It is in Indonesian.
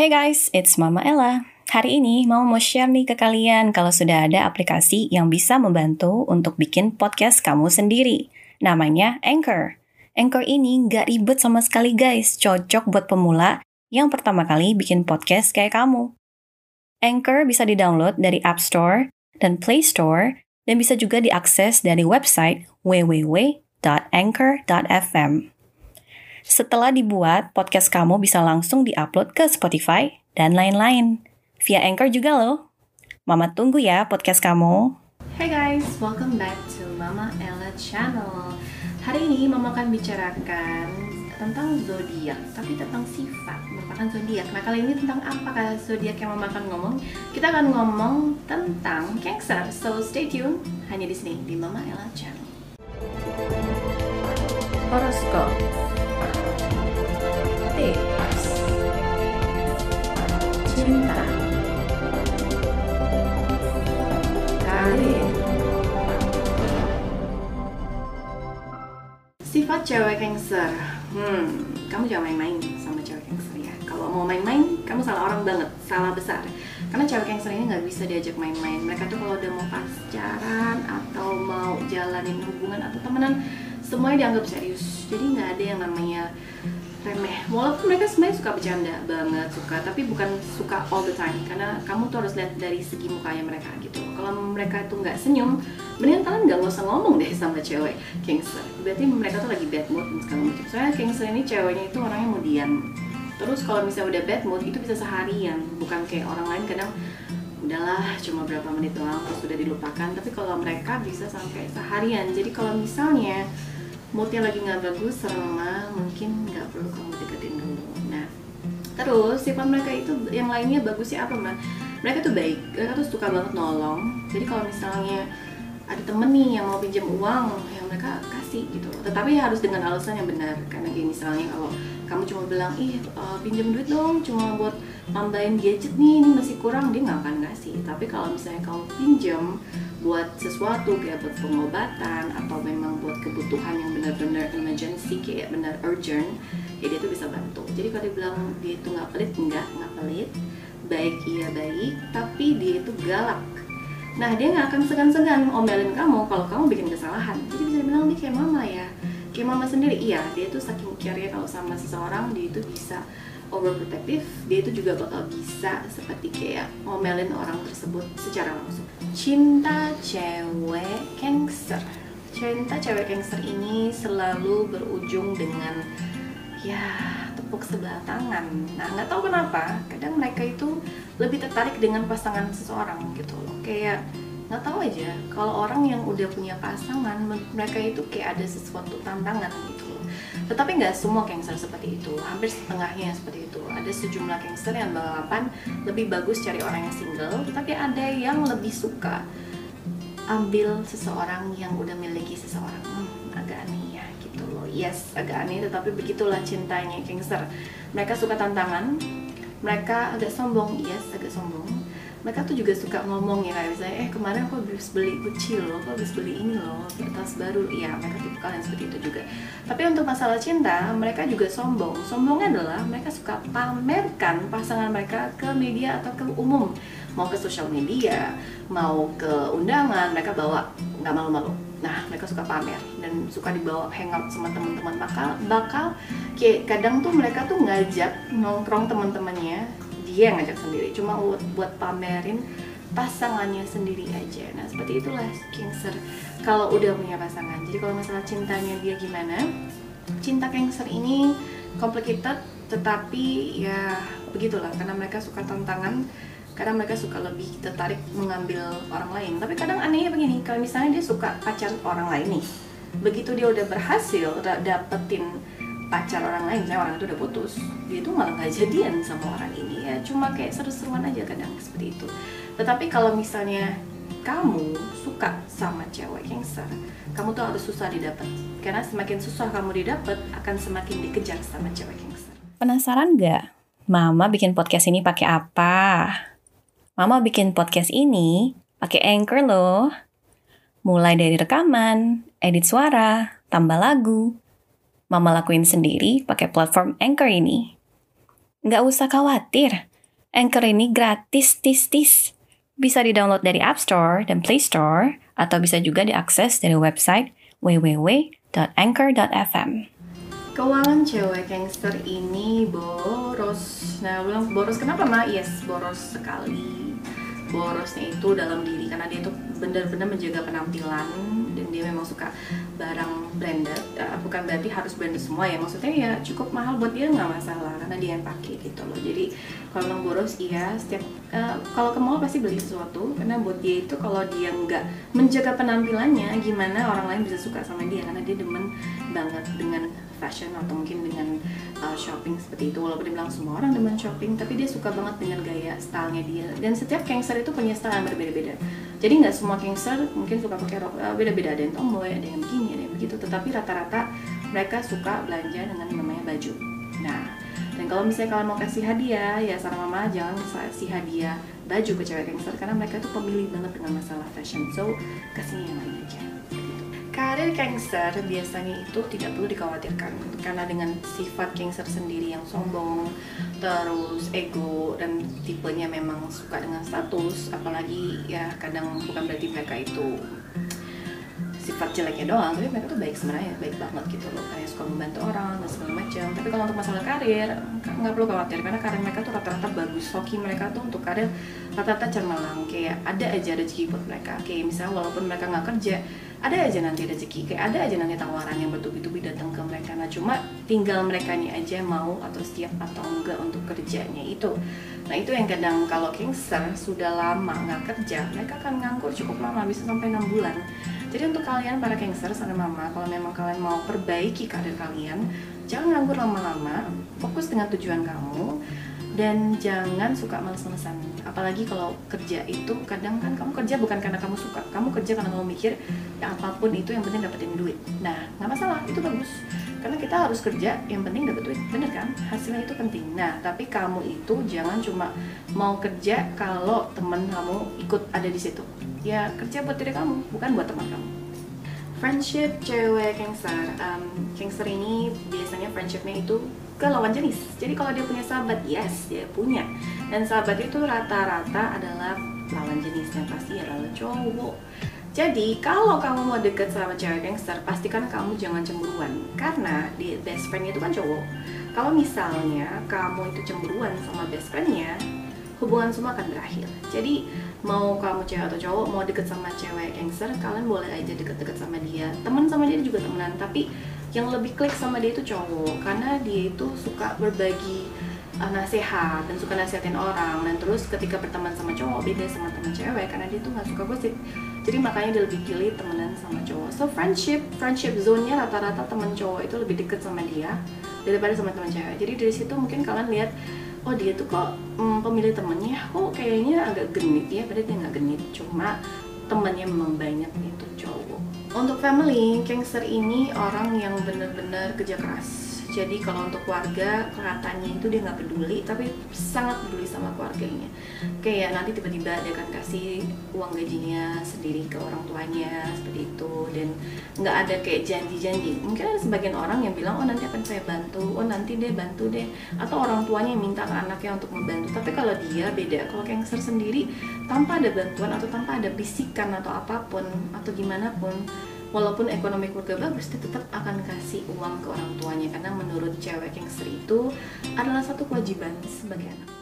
Hey guys, it's Mama Ella. Hari ini mau mau share nih ke kalian kalau sudah ada aplikasi yang bisa membantu untuk bikin podcast kamu sendiri. Namanya Anchor. Anchor ini nggak ribet sama sekali guys, cocok buat pemula yang pertama kali bikin podcast kayak kamu. Anchor bisa di-download dari App Store dan Play Store dan bisa juga diakses dari website www.anchor.fm. Setelah dibuat, podcast kamu bisa langsung diupload ke Spotify dan lain-lain. Via Anchor juga loh. Mama tunggu ya podcast kamu. Hey guys, welcome back to Mama Ella Channel. Hari ini Mama akan bicarakan tentang zodiak, tapi tentang sifat merupakan zodiak. Nah kali ini tentang apa zodiak yang Mama akan ngomong? Kita akan ngomong tentang Cancer. So stay tune hanya di sini di Mama Ella Channel. Horoskop sifat cewek cancer hmm kamu jangan main-main sama cewek cancer ya. Kalau mau main-main kamu salah orang banget salah besar. Karena cewek cancer ini nggak bisa diajak main-main. Mereka tuh kalau udah mau pacaran atau mau jalanin hubungan atau temenan semuanya dianggap serius. Jadi nggak ada yang namanya remeh. Walaupun mereka sebenarnya suka bercanda banget suka tapi bukan suka all the time. Karena kamu tuh harus lihat dari segi mukanya mereka gitu. Kalau mereka tuh nggak senyum mendingan kalian nggak usah ngomong deh sama cewek Kingster berarti mereka tuh lagi bad mood dan segala macam. Soalnya Kingster ini ceweknya itu orangnya mau diam terus kalau misalnya udah bad mood itu bisa seharian. Bukan kayak orang lain kadang udahlah cuma berapa menit doang terus sudah dilupakan. Tapi kalau mereka bisa sampai seharian. Jadi kalau misalnya moodnya lagi nggak bagus sama mungkin nggak perlu kamu deketin dulu. Nah terus sifat mereka itu yang lainnya bagusnya apa mbak? Mereka tuh baik mereka tuh suka banget nolong. Jadi kalau misalnya ada temen nih yang mau pinjam uang yang mereka kasih gitu. Tetapi harus dengan alasan yang benar. Karena kayak misalnya kalau kamu cuma bilang ih uh, pinjam duit dong cuma buat tambahin gadget nih ini masih kurang. Dia nggak akan ngasih. Tapi kalau misalnya kamu pinjam buat sesuatu kayak buat pengobatan atau memang buat kebutuhan yang benar-benar emergency kayak benar urgent ya dia tuh bisa bantu. Jadi kalau dia bilang dia itu nggak pelit enggak nggak pelit. Baik iya baik tapi dia itu galak. Nah dia nggak akan segan-segan omelin kamu kalau kamu bikin kesalahan. Jadi bisa bilang dia kayak mama ya kayak mama sendiri iya dia tuh saking care kalau sama seseorang dia itu bisa overprotective dia itu juga bakal bisa seperti kayak ngomelin orang tersebut secara langsung. Cinta cewek cancer cinta cewek cancer ini selalu berujung dengan ya tepuk sebelah tangan. Nah nggak tahu kenapa kadang mereka itu lebih tertarik dengan pasangan seseorang gitu loh. Kayak nggak tahu aja kalau orang yang udah punya pasangan mereka itu kayak ada sesuatu tantangan gitu. Tetapi nggak semua cancer seperti itu hampir setengahnya seperti itu. Ada sejumlah cancer yang balapan lebih bagus cari orang yang single tetapi ada yang lebih suka ambil seseorang yang udah miliki seseorang. Hmm, agak aneh ya gitu loh. Yes agak aneh tetapi begitulah cintanya cancer mereka suka tantangan mereka agak sombong. Yes agak sombong mereka tuh juga suka ngomong ya kayak misalnya eh kemarin aku habis beli Gucci loh aku habis beli ini loh tas baru. Iya mereka tipe kalian seperti itu juga. Tapi untuk masalah cinta mereka juga sombong. Sombongnya adalah mereka suka pamerkan pasangan mereka ke media atau ke umum. Mau ke sosial media mau ke undangan mereka bawa nggak malu-malu. Nah mereka suka pamer dan suka dibawa hangout sama teman-teman bakal bakal kayak kadang tuh mereka tuh ngajak nongkrong teman-temannya dia yang ngajak sendiri. Cuma buat, pamerin pasangannya sendiri aja. Nah seperti itulah Cancer kalau udah punya pasangan. Jadi kalau masalah cintanya dia gimana? Cinta Cancer ini complicated tetapi ya begitulah. Karena mereka suka tantangan kadang mereka suka lebih tertarik mengambil orang lain. Tapi kadang anehnya begini kalau misalnya dia suka pacar orang lain nih begitu dia udah berhasil dapetin pacar orang lain misalnya orang itu udah putus dia itu malah nggak jadian sama orang ini ya. Cuma kayak seru-seruan aja kadang seperti itu. Tetapi kalau misalnya kamu suka sama cewek cancer kamu tuh harus susah didapat. Karena semakin susah kamu didapat akan semakin dikejar sama cewek cancer penasaran nggak? Mama bikin podcast ini pakai apa? Mama bikin podcast ini pakai anchor loh. Mulai dari rekaman edit suara tambah lagu Mama lakuin sendiri pakai platform Anchor ini. Nggak usah khawatir, Anchor ini gratis tis-tis. Bisa di-download dari App Store dan Play Store, atau bisa juga diakses dari website www.anchor.fm. Keuangan cewek gangster ini boros. Nah, bilang boros kenapa, Ma? Yes, boros sekali. Borosnya itu dalam diri karena dia tuh benar-benar menjaga penampilan dan dia memang suka barang branded. Uh, bukan berarti harus branded semua ya. Maksudnya ya cukup mahal buat dia nggak masalah karena dia yang pakai gitu loh. Jadi kalau memang boros iya setiap uh, kalau ke mall pasti beli sesuatu karena buat dia itu kalau dia nggak menjaga penampilannya gimana orang lain bisa suka sama dia karena dia demen banget dengan fashion atau mungkin dengan uh, shopping seperti itu. Walaupun dia bilang semua orang demen shopping tapi dia suka banget dengan gaya stylenya dia. Dan setiap gangster itu punya style yang berbeda-beda. Jadi nggak semua gangster mungkin suka pakai rok uh, beda-beda. Ada yang tomboy ada yang begini ada yang begitu. Tetapi rata-rata mereka suka belanja dengan namanya baju. Nah dan kalau misalnya kalian mau kasih hadiah ya saran mama jangan kasih hadiah baju ke cewek gangster. Karena mereka tuh pemilih banget dengan masalah fashion. So kasih yang lain aja Karir gangster biasanya itu tidak perlu dikhawatirkan karena dengan sifat gangster sendiri yang sombong, terus ego dan tipenya memang suka dengan status, apalagi ya kadang bukan berarti mereka itu sifat jeleknya doang, tapi mereka tuh baik sebenarnya, baik banget gitu loh, kayak suka membantu orang dan segala macam. Tapi kalau untuk masalah karir, nggak perlu khawatir karena karir mereka tuh rata-rata bagus. Hoki mereka tuh untuk karir rata-rata cemerlang, kayak ada aja rezeki buat mereka. Kayak misalnya walaupun mereka nggak kerja, ada aja nanti rezeki kayak ada aja nanti tawaran yang bertubi-tubi datang ke mereka. Nah cuma tinggal mereka nya aja mau atau siap atau enggak untuk kerjanya itu. Nah itu yang kadang kalau Kingster sudah lama nggak kerja mereka akan nganggur cukup lama bisa sampai enam bulan. Jadi untuk kalian para Kingster sama mama kalau memang kalian mau perbaiki karir kalian jangan nganggur lama-lama. Fokus dengan tujuan kamu dan jangan suka males-malesan. Apalagi kalau kerja itu kadang kan kamu kerja bukan karena kamu suka. Kamu kerja karena kamu mikir ya apa pun itu yang penting dapetin duit. Nah nggak masalah. Itu bagus. Karena kita harus kerja yang penting dapet duit. Bener kan? Hasilnya itu penting. Nah tapi kamu itu jangan cuma mau kerja kalau temen kamu ikut ada di situ. Ya kerja buat diri kamu bukan buat teman kamu. Friendship cewek gangster. Um, gangster ini biasanya friendshipnya itu ke lawan jenis. Jadi kalau dia punya sahabat yes dia punya. Dan sahabat itu rata-rata adalah lawan jenis. Yang pasti adalah cowok. Jadi kalau kamu mau deket sama cewek gangster pastikan kamu jangan cemburuan. Karena di best friend itu kan cowok. Kalau misalnya kamu itu cemburuan sama best friendnya hubungan semua akan berakhir. Jadi mau kamu cewek atau cowok mau deket sama cewek gangster kalian boleh aja deket-deket sama dia. Teman sama dia juga temenan tapi yang lebih klik sama dia itu cowok. Karena dia itu suka berbagi uh, nasihat dan suka nasihatin orang. Dan terus ketika berteman sama cowok beda sama teman cewek karena dia tuh nggak suka gosip. Jadi makanya dia lebih pilih temenan sama cowok. So friendship friendship zone-nya rata-rata teman cowok itu lebih deket sama dia daripada sama teman cewek. Jadi dari situ mungkin kalian lihat oh dia tuh kok hmm, pemilih temennya kok kayaknya agak genit ya. Padahal dia nggak genit cuma temennya memang banyak itu cowok untuk family, gangster ini orang yang benar-benar kerja keras. Jadi kalau untuk keluarga, kelihatannya itu dia nggak peduli, tapi sangat peduli sama keluarganya. Kayak nanti tiba-tiba dia akan kasih uang gajinya sendiri ke orang tuanya seperti itu, dan nggak ada kayak janji-janji. Mungkin ada sebagian orang yang bilang, oh nanti akan saya bantu, oh nanti dia bantu deh, atau orang tuanya yang minta ke anaknya untuk membantu. Tapi kalau dia beda, kalau gangster sendiri tanpa ada bantuan atau tanpa ada bisikan atau apa pun atau gimana pun walaupun ekonomi keluarga bagus dia tetap akan kasih uang ke orang tuanya. Karena menurut cewek yang seri itu adalah satu kewajiban sebagai anak